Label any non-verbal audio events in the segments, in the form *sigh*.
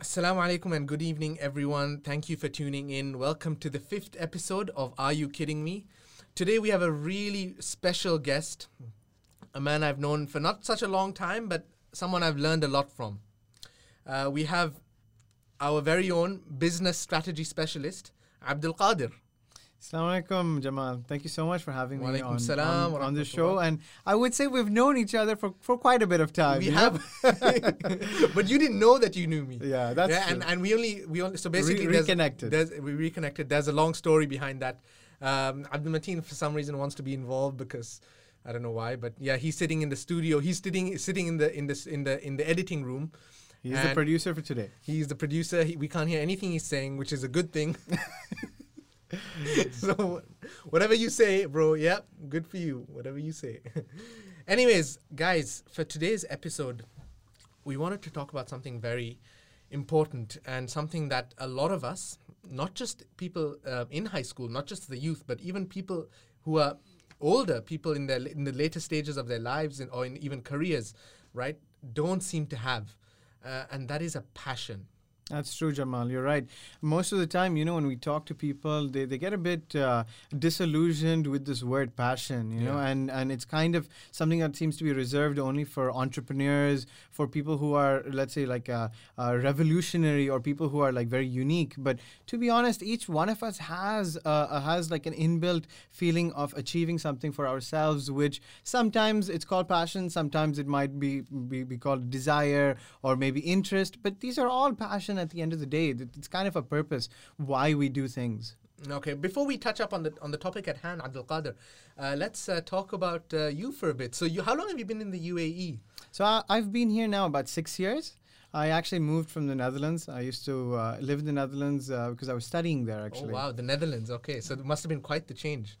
Assalamu alaikum and good evening, everyone. Thank you for tuning in. Welcome to the fifth episode of Are You Kidding Me? Today we have a really special guest, a man I've known for not such a long time, but someone I've learned a lot from. Uh, we have our very own business strategy specialist, Abdul Qadir. Assalamu alaikum, Jamal. Thank you so much for having me on, on, on the show. And I would say we've known each other for, for quite a bit of time. we have, *laughs* but you didn't know that you knew me. Yeah, that's yeah, and, true. and we only we only so basically Re- there's- reconnected. There's, we reconnected. There's a long story behind that. Um, Abdul Mateen for some reason wants to be involved because I don't know why, but yeah, he's sitting in the studio. He's sitting sitting in the in this in the in the editing room. He's the producer for today. He's the producer. He, we can't hear anything he's saying, which is a good thing. *laughs* *laughs* so whatever you say, bro, yeah, good for you. Whatever you say. *laughs* Anyways, guys, for today's episode, we wanted to talk about something very important and something that a lot of us, not just people uh, in high school, not just the youth, but even people who are older, people in their in the later stages of their lives and, or in even careers, right, don't seem to have, uh, and that is a passion. That's true, Jamal. You're right. Most of the time, you know, when we talk to people, they, they get a bit uh, disillusioned with this word passion, you know, and, and it's kind of something that seems to be reserved only for entrepreneurs, for people who are, let's say, like uh, uh, revolutionary or people who are like very unique. But to be honest, each one of us has uh, uh, has like an inbuilt feeling of achieving something for ourselves, which sometimes it's called passion, sometimes it might be, be, be called desire or maybe interest. But these are all passion at the end of the day. It's kind of a purpose why we do things. Okay, before we touch up on the on the topic at hand, Abdul Qadir, uh, let's uh, talk about uh, you for a bit. So, you how long have you been in the? UAE? So I, I've been here now about six years. I actually moved from the Netherlands. I used to uh, live in the Netherlands uh, because I was studying there. Actually, Oh wow, the Netherlands. Okay, so it must have been quite the change.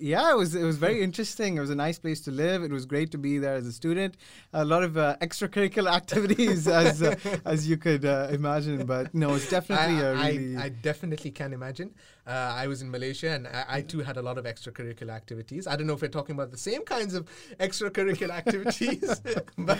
yeah, it was it was very *laughs* interesting. It was a nice place to live. It was great to be there as a student. A lot of uh, extracurricular *laughs* activities, *laughs* as uh, as you could uh, imagine. But no, it's definitely I, a I- really. I, definitely can imagine. Uh, I was in Malaysia and I, I too had a lot of extracurricular activities. I don't know if we're talking about the same kinds of extracurricular activities, *laughs* but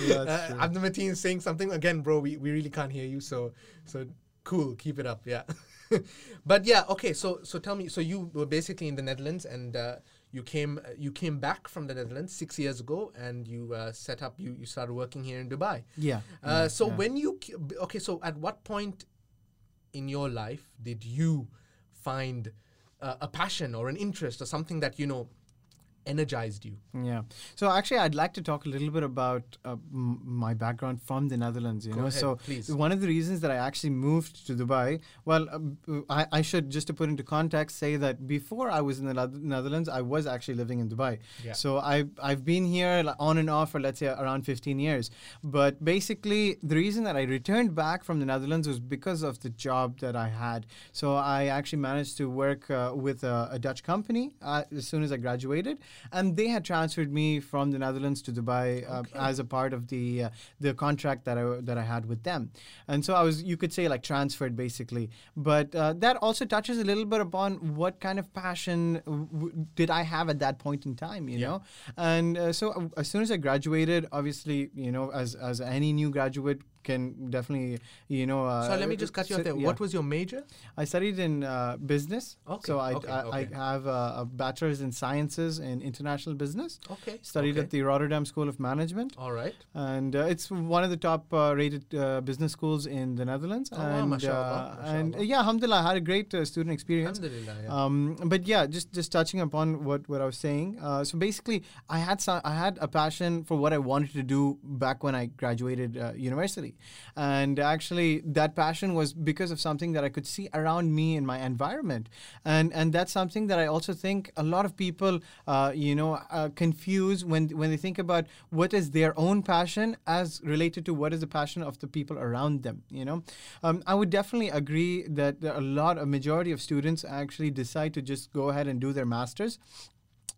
Yeah, uh. Abdul Mateen is saying something again, bro. We, we really can't hear you, so so cool. Keep it up, yeah. *laughs* but yeah, okay. So so tell me. So you were basically in the Netherlands and. Uh, you came, you came back from the Netherlands six years ago, and you uh, set up. You, you started working here in Dubai. yeah. Uh, yeah, so yeah. when you okay, so at what point in your life did you find uh, a passion or an interest or something that you know energized you? Yeah. So actually, I'd like to talk a little bit about uh, m- my background from the Netherlands. You Go know, ahead, so please. one of the reasons that I actually moved to Dubai, well, um, I, I should just to put into context say that before I was in the Neth- Netherlands, I was actually living in Dubai. Yeah. So I've I've been here on and off for let's say around 15 years. But basically, the reason that I returned back from the Netherlands was because of the job that I had. So I actually managed to work uh, with a, a Dutch company uh, as soon as I graduated, and they had transferred me from the Netherlands to Dubai uh, Okay. as a part of the uh, the contract that I that I had with them. And so I was, you could say, like transferred basically. But uh, that also touches a little bit upon what kind of passion w- did I have at that point in time, you Yeah. know. And uh, so uh, as soon as I graduated, obviously, you know, as as any new graduate can definitely, you know. Uh, so let me just cut you off there. yeah. What was your major? I studied in uh, business. Okay, So I, okay, I, okay. I have a, a bachelor's in sciences in international business. Okay. Studied okay. at the Rotterdam School of Management All right. and uh, it's one of the top uh, rated uh, business schools in the Netherlands. Oh, wow, and mashallah, uh, and mashallah. yeah, alhamdulillah, I had a great uh, student experience. Alhamdulillah. Yeah. Um, but yeah, just just touching upon what, what I was saying. Uh, so basically, I had some, I had a passion for what I wanted to do back when I graduated uh, and actually that passion was because of something that I could see around me in my environment, and and that's something that I also think a lot of people, uh, you know, uh, confuse when when they think about what is their own passion as related to what is the passion of the people around them. You know, um, I would definitely agree that a lot, a majority of students actually decide to just go ahead and do their masters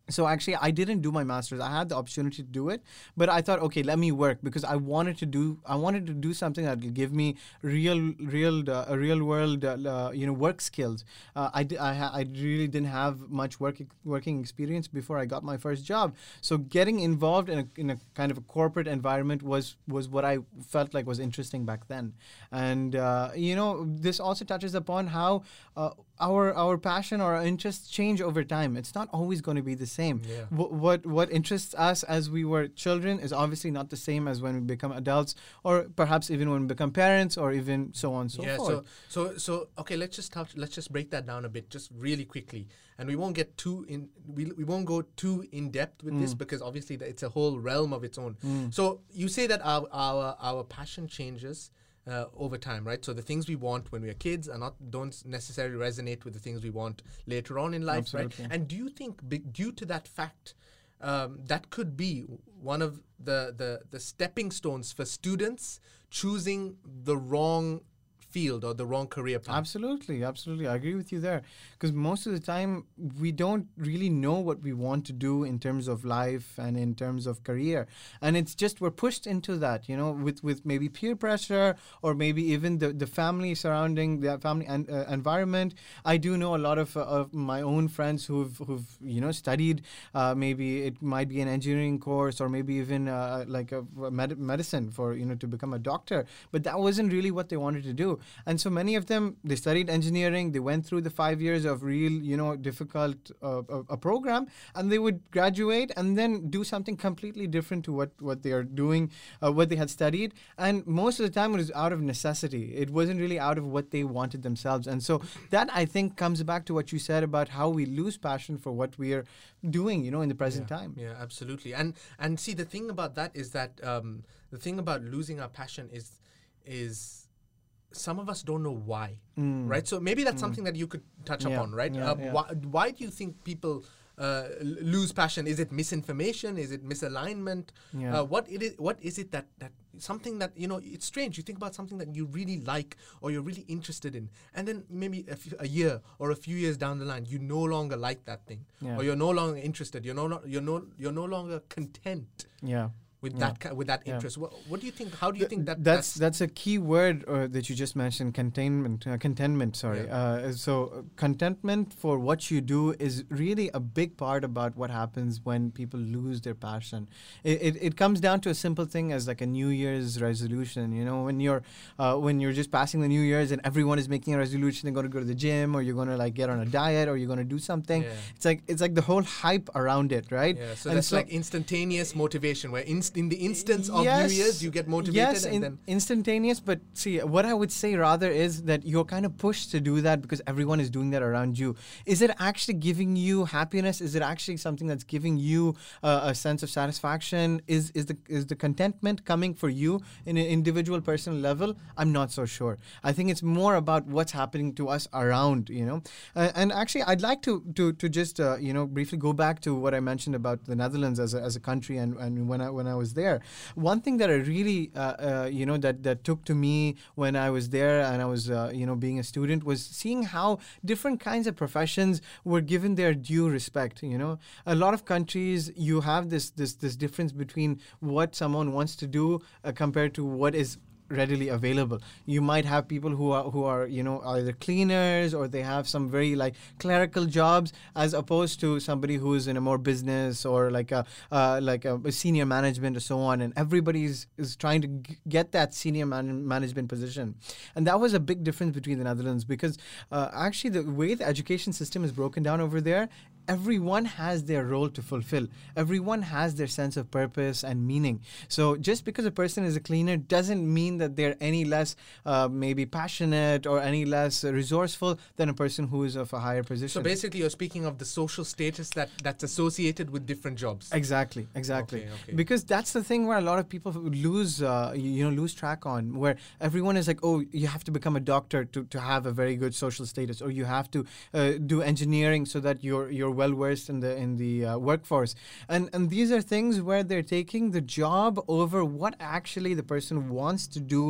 so actually i didn't do my masters i had the opportunity to do it but i thought okay let me work because i wanted to do i wanted to do something that will give me real real uh, real world uh, uh, you know work skills uh, I, I, I really didn't have much work working experience before i got my first job so getting involved in a, in a kind of a corporate environment was was what i felt like was interesting back then and uh, you know this also touches upon how uh, our our passion or our interests change over time. It's not always going to be the same. Yeah. Wh- what what interests us as we were children is obviously not the same as when we become adults, or perhaps even when we become parents, or even so on and so yeah, forth. so so so okay, let's just touch let's just break that down a bit just really quickly. And we won't get too in we, we won't go too in depth with this mm. because obviously that it's a whole realm of its own. Mm. So you say that our our our passion changes uh, over time, right? So the things we want when we are kids are not don't necessarily resonate with the things we want later on in life, Absolutely. right? And do you think, be, due to that fact, um, that could be one of the, the the stepping stones for students choosing the wrong field or the wrong career path? Absolutely, absolutely. I agree with you there. Because most of the time, we don't really know what we want to do in terms of life and in terms of career. And it's just we're pushed into that, you know, with, with maybe peer pressure or maybe even the, the family surrounding the family and uh, environment. I do know a lot of, uh, of my own friends who've, who've you know, studied uh, maybe it might be an engineering course or maybe even uh, like a med- medicine for, you know, to become a doctor. But that wasn't really what they wanted to do and so many of them they studied engineering they went through the five years of real you know difficult uh, a, a program and they would graduate and then do something completely different to what what they are doing uh, what they had studied. And most of the time it was out of necessity. It wasn't really out of what they wanted themselves. And so that i think comes back to what you said about how we lose passion for what we are doing you know in the present yeah, time. Yeah, absolutely. And and see the thing about that is that um, the thing about losing our passion is is some of us don't know why, right? So maybe that's something that you could touch Mm. Yeah, upon, right? yeah, uh, yeah. Why, why do you think people uh, lose passion? Is it misinformation? Is it misalignment? Yeah. Uh, what it is? What is it that that something that you know? It's strange. You think about something that you really like or you're really interested in, and then maybe a, few, a year or a few years down the line, you no longer like that thing, or you're no longer interested. You're no you're no you're no longer content yeah with Yeah. that with that Yeah. interest. What, what do you think? How do you think that that's that's a key word uh, that you just mentioned containment uh, contentment sorry Yeah. uh, so uh, contentment for what you do is really a big part about what happens when people lose their passion it, it, it comes down to a simple thing as like a new year's resolution you know when you're uh, when you're just passing the new year's and everyone is making a resolution they're going to go to the gym or you're going to like get on a diet or you're going to do something Yeah. it's like it's like the whole hype around it right Yeah, so And that's like instantaneous motivation, where inst- in the instance of New Year's you get motivated, Yes, and in- then instantaneous. But see, what I would say rather is that you're kind of pushed to do that because everyone is doing that around you. Is it actually giving you happiness? Is it actually something that's giving you uh, a sense of satisfaction? Is is the is the contentment coming for you in an individual personal level? I'm not so sure. I think it's more about what's happening to us around. You know, uh, and actually, I'd like to to to just uh, you know briefly go back to what I mentioned about the Netherlands as a, as a country and, and when I when I was there. One thing that I really uh, uh, you know that that took to me when I was there and I was uh, you know being a student was seeing how different kinds of professions were given their due respect. You know, a lot of countries you have this this this difference between what someone wants to do uh, compared to what is readily available. You might have people who are who are you know either cleaners or they have some very like clerical jobs as opposed to somebody who is in a more business or like a uh, like a, a senior management or so on. And everybody is, is trying to g- get that senior man- management position. And that was a big difference between the Netherlands because uh, actually the way the education system is broken down over there. Everyone has their role to fulfill. Everyone has their sense of purpose and meaning. So just because a person is a cleaner doesn't mean that they're any less uh, maybe passionate or any less resourceful than a person who is of a higher position. so basically you're speaking of the social status that that's associated with different jobs. Exactly, exactly. Okay, okay. Because that's the thing where a lot of people lose, uh, you you know, lose track on. Where everyone is like, oh, you have to become a doctor to, to have a very good social status, or you have to uh, do engineering so that your your well versed in the in the uh, workforce, and and these are things where they're taking the job over what actually the person wants to do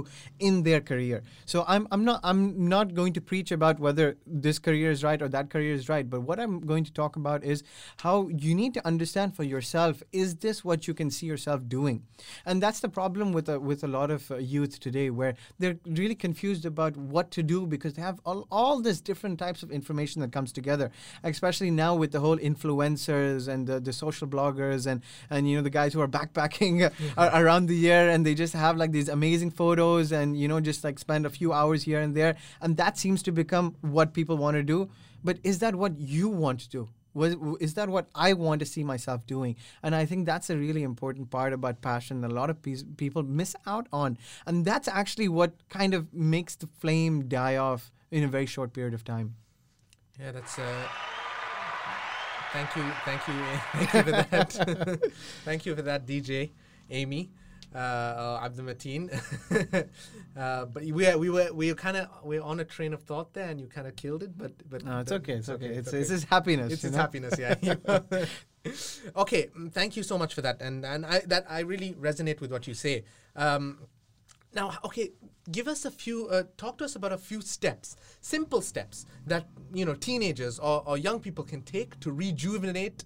in their career. So I'm I'm not I'm not going to preach about whether this career is right or that career is right, but what I'm going to talk about is how you need to understand for yourself: is this what you can see yourself doing? And that's the problem with a, with a lot of uh, youth today, where they're really confused about what to do because they have all, all this different types of information that comes together, especially now with the whole influencers and the, the social bloggers and, and, you know, the guys who are backpacking *laughs* around the year and they just have like these amazing photos and, you know, just like spend a few hours here and there. And that seems to become what people want to do. But is that what you want to do? Was, is that what I want to see myself doing? And I think that's a really important part about passion that a lot of pe- people miss out on. And that's actually what kind of makes the flame die off in a very short period of time. Yeah, that's. Uh, thank you, thank you, *laughs* thank you for that. *laughs* thank you for that, DJ Amy uh, uh, Abdul Mateen. *laughs* uh, but we were, we were we were kind of we are on a train of thought there, and you kind of killed it. But but no, it's okay, it's, okay. It's okay. it's his happiness. It's his know? happiness, yeah. okay, thank you so much for that, and and I that I really resonate with what you say. Um, now, okay, give us a few. Uh, talk to us about a few steps, simple steps that you know teenagers or, or young people can take to rejuvenate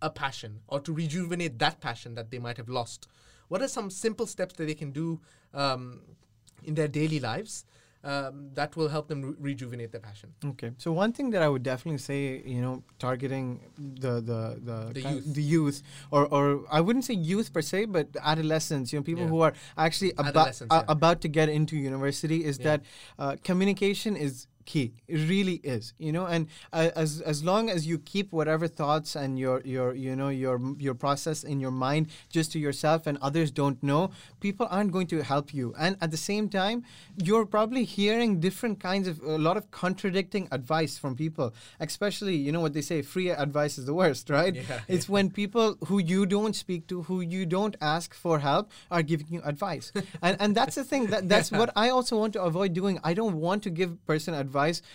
a passion or to rejuvenate that passion that they might have lost. What are some simple steps that they can do um, in their daily lives um, that will help them re- rejuvenate their passion? Okay, so one thing that I would definitely say, you know, targeting the the the, The youth. the youth, or or I wouldn't say youth per se, but adolescents, you know, people Yeah. who are actually about uh, yeah. about to get into university, is Yeah. that uh, communication is key. It really is you know and uh, as as long as you keep whatever thoughts and your your you know your your process in your mind just to yourself and others don't know people aren't going to help you. And at the same time you're probably hearing different kinds of a lot of contradicting advice from people especially you know what they say free advice is the worst *laughs* right? Yeah, it's when people who you don't speak to who you don't ask for help are giving you advice. *laughs* And and that's the thing that that's what i also want to avoid doing. I don't want to give person advice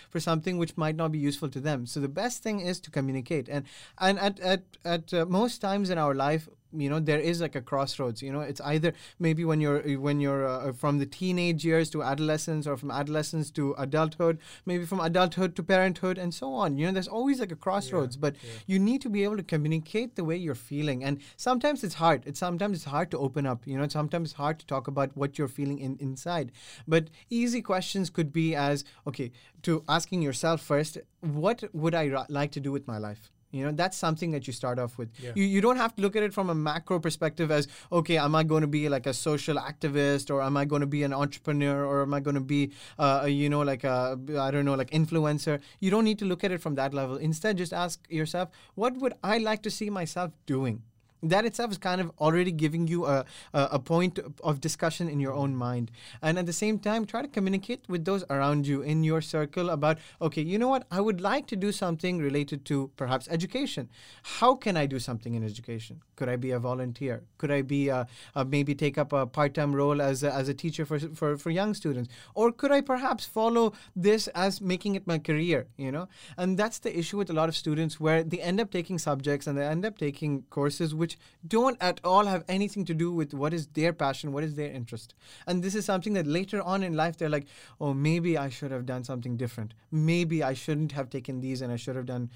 for something which might not be useful to them. So the best thing is to communicate. And and at at, at uh, most times in our life you know there is like a crossroads you know it's either maybe when you're when you're uh, from the teenage years to adolescence or from adolescence to adulthood maybe from adulthood to parenthood and so on you know there's always like a crossroads but you need to be able to communicate the way you're feeling and sometimes it's hard it's sometimes it's hard to open up you know sometimes it's hard to talk about what you're feeling in, inside but easy questions could be as okay to asking yourself first what would i ra- like to do with my life you know that's something that you start off with. Yeah. you, you don't have to look at it from a macro perspective as okay am i going to be like a social activist or am i going to be an entrepreneur or am i going to be uh, a, you know like a i don't know like influencer? You don't need to look at it from that level. Instead just ask yourself what would i like to see myself doing that itself is kind of already giving you a, a, point of discussion in your own mind. And at the same time try to communicate with those around you in your circle about okay you know what? I would like to do something related to perhaps education. How can i do something in education? Could i be a volunteer? Could i be a, a maybe take up a part-time role as a, as a teacher for, for for young students? Or could i perhaps follow this as making it my career you know? And that's the issue with a lot of students where they end up taking subjects and they end up taking courses which don't at all have anything to do with what is their passion what is their interest. And this is something that later on in life they're like oh maybe i should have done something different. Maybe i shouldn't have taken these and i should have done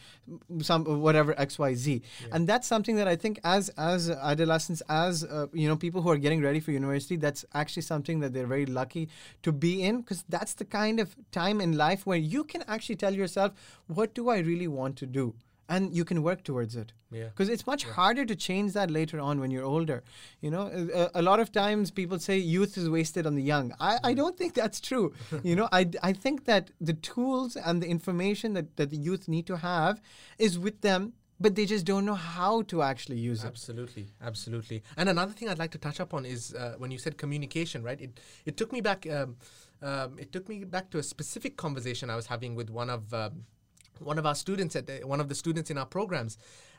some whatever xyz and that's something that i think as as adolescents as uh, you know people who are getting ready for university that's actually something that they're very lucky to be in because that's the kind of time in life where you can actually tell yourself what do i really want to do and you can work towards it Yeah. because it's much harder to change that later on when you're older you know a, a lot of times people say youth is wasted on the young i, I don't think that's true *laughs* you know I, I think that the tools and the information that, that the youth need to have is with them but they just don't know how to actually use it Absolutely, absolutely. And another thing I'd like to touch upon is uh, when you said communication, right? It it took me back. Um, um, it took me back to a specific conversation I was having with one of um, one of our students at one of the students in our programs,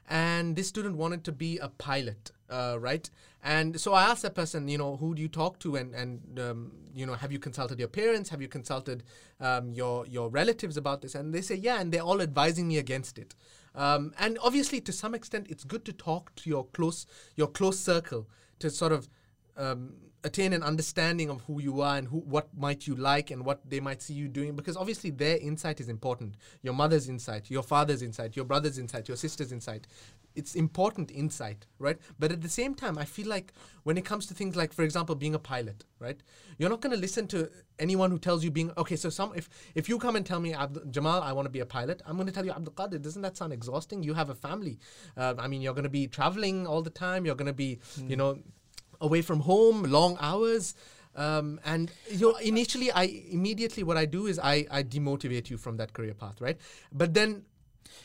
and this student wanted to be a pilot, uh, right? And so I asked that person, you know, who do you talk to, and and um, you know, have you consulted your parents? Have you consulted um, your your relatives about this? And they say, yeah, and they're all advising me against it. Um, and obviously, to some extent, it's good to talk to your close your close circle to sort of um, attain an understanding of who you are and who what might you like and what they might see you doing because obviously their insight is important. Your mother's insight your father's insight your brother's insight your sister's insight. It's important insight right? But at the same time i feel like when it comes to things like for example being a pilot right? You're not going to listen to anyone who tells you being okay so some if if you come and tell me Abd- jamal i want to be a pilot i'm going to tell you abdul qadir doesn't that sound exhausting? You have a family. Uh, i mean you're going to be traveling all the time. You're going to be you know away from home, long hours. Um, and you know, initially, I immediately what I do is I, I demotivate you from that career path, right? But then,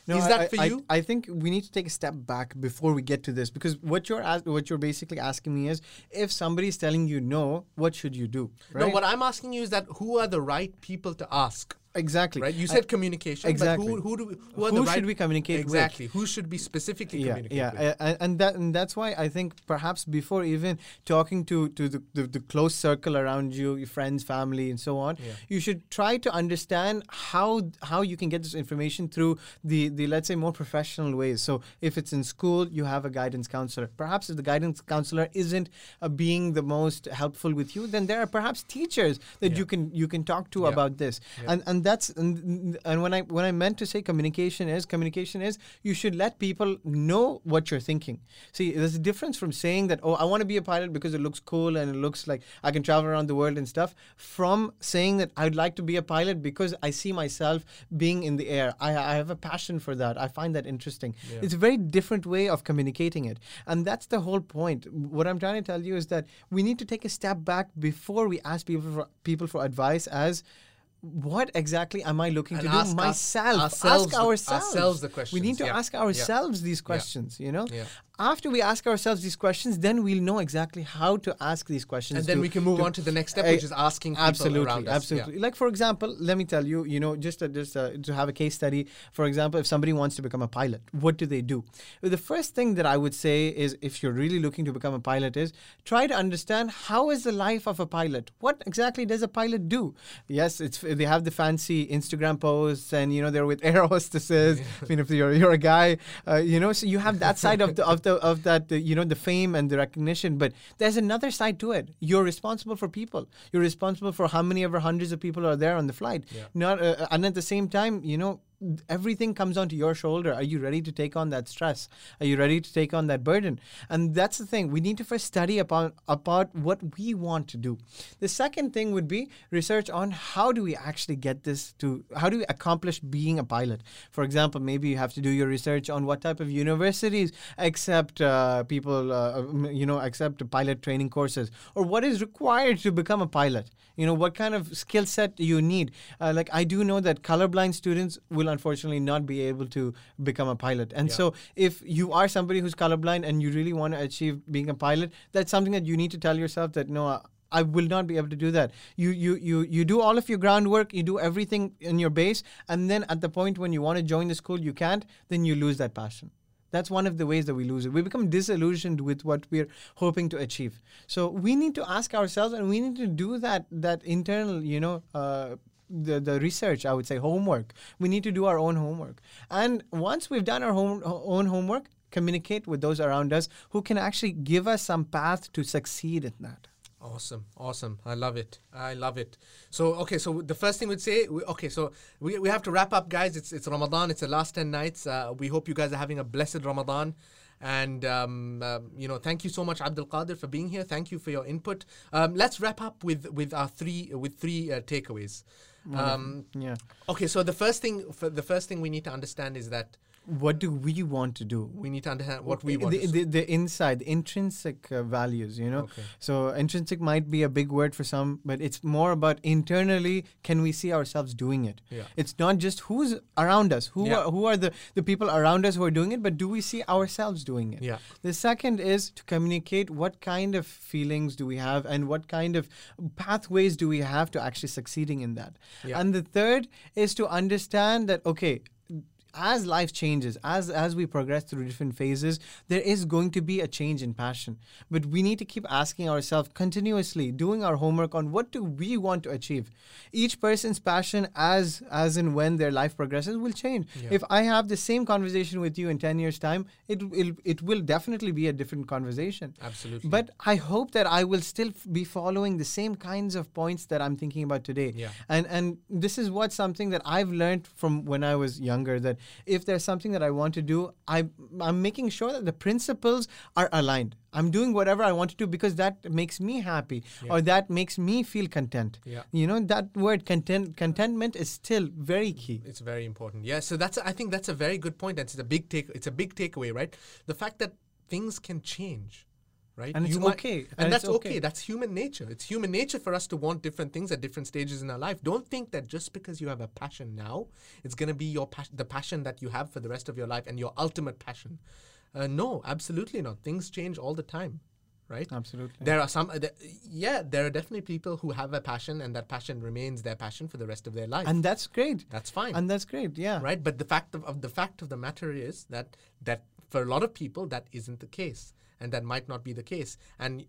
is I- that I, for I- you? I think we need to take a step back before we get to this because what you're as- what you're basically asking me is if somebody's telling you no, what should you do? Right? No, what I'm asking you is that who are the right people to ask? Exactly. Right? You I- said communication. exactly. Who, who do who are Who the right should we communicate with? exactly? Who should be specifically yeah, yeah, with? and that and that's why I think perhaps before even talking to to the, the, the close circle around you, your friends, family, and so on, Yeah. you should try to understand how how you can get this information through the the let's say more professional ways. So if it's in school, you have a guidance counselor. Perhaps if the guidance counselor isn't uh, being the most helpful with you, then there are perhaps teachers that Yeah. you can you can talk to Yeah. about this. And and that's and, and when I when I meant to say communication is communication is you should let people know what you're thinking. See, there's a difference from saying that oh I want to be a pilot because it looks cool and it looks like I can travel around the world and stuff from saying that I'd like to be a pilot because I see myself being in the air. I, I have a passion for that. I find that interesting. Yeah. It's a very different way of communicating it. And that's the whole point. What I'm trying to tell you is that we need to take a step back before we ask people for people for advice as what exactly am I looking And to do ask myself? ourselves ask ourselves. ourselves the We need to yeah. ask Yeah. ourselves these questions, you know? After we ask ourselves these questions, then we'll know exactly how to ask these questions. And then to- we can move on to the next step, Eh, which is asking people absolutely, around us. Yeah. absolutely. Like for example, let me tell you, you know, just uh, just uh, to have a case study. For example, if somebody wants to become a pilot, what do they do? Well, the first thing that I would say is, if you're really looking to become a pilot, is try to understand how is the life of a pilot. What exactly does a pilot do? Yes, it's they have the fancy Instagram posts, and you know they're with *laughs* air hostesses. I mean, if you're you're a guy, uh, you know, so you have that side of the of the of that the, you know the fame and the recognition. But there's another side to it. You're responsible for people. You're responsible for how many ever hundreds of people are there on the flight. Yeah. Not uh, and at the same time, you know. Everything comes onto your shoulder. Are you ready to take on that stress? Are you ready to take on that burden? And that's the thing. We need to first study upon about what we want to do. The second thing would be research on how do we actually get this to how do we accomplish being a pilot. For example, maybe you have to do your research on what type of universities accept uh, people, uh, you know, accept pilot training courses, or what is required to become a pilot. You know, what kind of skill set do you need? Uh, like I do know that colorblind students will unfortunately not be able to become a pilot, and Yeah. so if you are somebody who's colorblind and you really want to achieve being a pilot, that's something that you need to tell yourself that no. I- I will not be able to do that. You you you you do all of your groundwork, you do everything in your base, and then at the point when you want to join the school, you can't. Then you lose that passion. That's one of the ways that we lose it. We become disillusioned with what we're hoping to achieve. So we need to ask ourselves, and we need to do that that internal, you know. Uh, the, the research, I would say, homework. We need to do our own homework. And once we've done our home, own homework, communicate with those around us who can actually give us some path to succeed in that. Awesome, awesome. I love it. I love it. So, okay, so the first thing we'd say, we, okay, so we, we have to wrap up, guys. It's it's Ramadan. It's the last ten nights. Uh, we hope you guys are having a blessed Ramadan. And um, um, you know, thank you so much, Abdul Qadir, for being here. Thank you for your input. Um, let's wrap up with with our three with three uh, takeaways. Um, Yeah. okay, so the first thing for the first thing we need to understand is that What do we want to do? we need to understand what we want. the, to the, the inside, the intrinsic uh, values, you know. Okay. So intrinsic might be a big word for some, but it's more about internally. Can we see ourselves doing it? Yeah. It's not just who's around us, who Yeah. are, who are the the people around us who are doing it, but do we see ourselves doing it? Yeah. The second is to communicate what kind of feelings do we have and what kind of pathways do we have to actually succeeding in that. Yeah. And the third is to understand that okay, as life changes, as as we progress through different phases, there is going to be a change in passion. But we need to keep asking ourselves continuously, doing our homework on what do we want to achieve. Each person's passion, as as and when their life progresses, will change. Yeah. If I have the same conversation with you in ten years' time, it will it will definitely be a different conversation. Absolutely. But I hope that I will still f- be following the same kinds of points that I'm thinking about today. Yeah. And and this is what something that I've learned from when I was younger that if there's something that I want to do, I I'm making sure that the principles are aligned. I'm doing whatever I want to do because that makes me happy Yeah. or that makes me feel content. Yeah. You know, that word content contentment is still very key. Mm, it's very important. Yeah. So that's I think that's a very good point. That's a big take. It's a big takeaway, right? The fact that things can change, right? And it's You might- okay. And, And that's okay. okay. That's human nature. It's human nature for us to want different things at different stages in our life. Don't think that just because you have a passion now, it's going to be your pas- the passion that you have for the rest of your life and your ultimate passion. Uh, no, absolutely not. Things change all the time, right? Absolutely. There are some, uh, th- yeah, there are definitely people who have a passion and that passion remains their passion for the rest of their life. and that's great. that's fine And that's great. Yeah. right but the fact of, of the fact of the matter is that that for a lot of people that isn't the case and that might not be the case and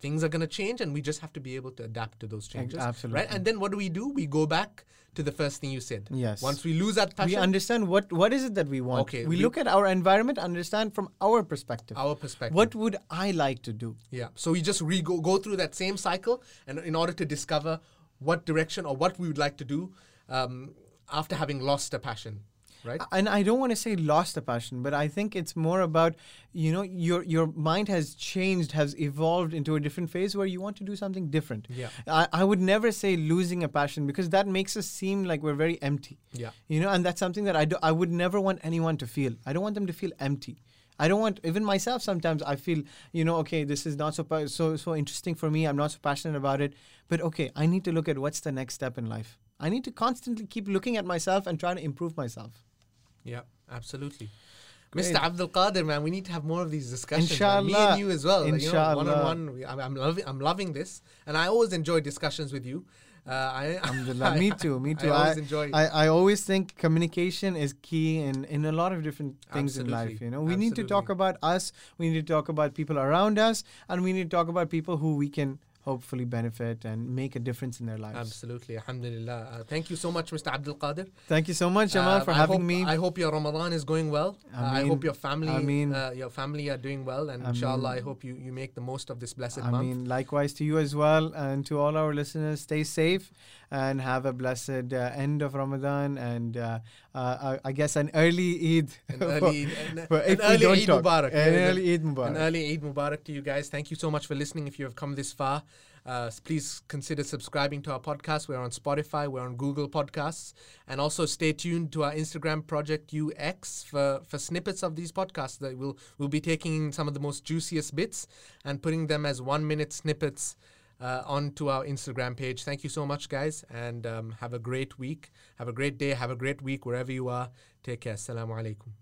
things are going to change and we just have to be able to adapt to those changes absolutely right and then what do we do we go back to the first thing you said Yes. once we lose that passion we understand what what is it that we want. Okay, we, we- look at our environment, understand from our perspective. our perspective What would I like to do? yeah so we just re go, go through that same cycle and in order to discover what direction or what we would like to do um, after having lost a passion right And I don't want to say lost the passion, but I think it's more about you know your your mind has changed, has evolved into a different phase where you want to do something different. Yeah. I, I would never say losing a passion because that makes us seem like we're very empty. yeah You know, and that's something that I do. I would never want anyone to feel. I don't want them to feel empty. I don't want even myself. Sometimes I feel, you know, okay, this is not so so so interesting for me. I'm not so passionate about it. But okay, I need to look at what's the next step in life. I need to constantly keep looking at myself and trying to improve myself. Yeah, absolutely. Great. Mr. Abdul Qadir, man, we need to have more of these discussions. man. Me and you as well. like, you know, one on one. we- I'm, I'm loving. I'm loving this, and I always enjoy discussions with you. Uh, I, *laughs* Alhamdulillah. me too. Me too. I always enjoy. I, I always think communication is key in, in a lot of different things in life. Absolutely. You know, we need to talk about us. We need to talk about people around us, and we need to talk about people who we can hopefully benefit and make a difference in their lives. Absolutely, Alhamdulillah. Uh, thank you so much, Mr. Abdul Qadir. Thank you so much, Jamal, Uh, for I having hope, me. I hope your Ramadan is going well. Uh, I hope your family, uh, your family are doing well, and inshallah, I hope you, you make the most of this blessed I month. I mean, likewise to you as well, and to all our listeners, stay safe and have a blessed uh, end of Ramadan and uh, uh, I I guess an early Eid. An *laughs* early, an, an Eid talk. Mubarak. An early Eid An Mubarak. early Eid Mubarak to you guys. Thank you so much for listening. If you have come this far, uh, please consider subscribing to our podcast. We're on Spotify, we're on Google Podcasts, and also stay tuned to our Instagram project UX for, for snippets of these podcasts. That we'll we'll be taking some of the most juiciest bits and putting them as one minute snippets. Uh, onto our Instagram page. Thank you so much, guys, and um, have a great week. Have a great day. Have a great week wherever you are. Take care. Assalamu alaikum.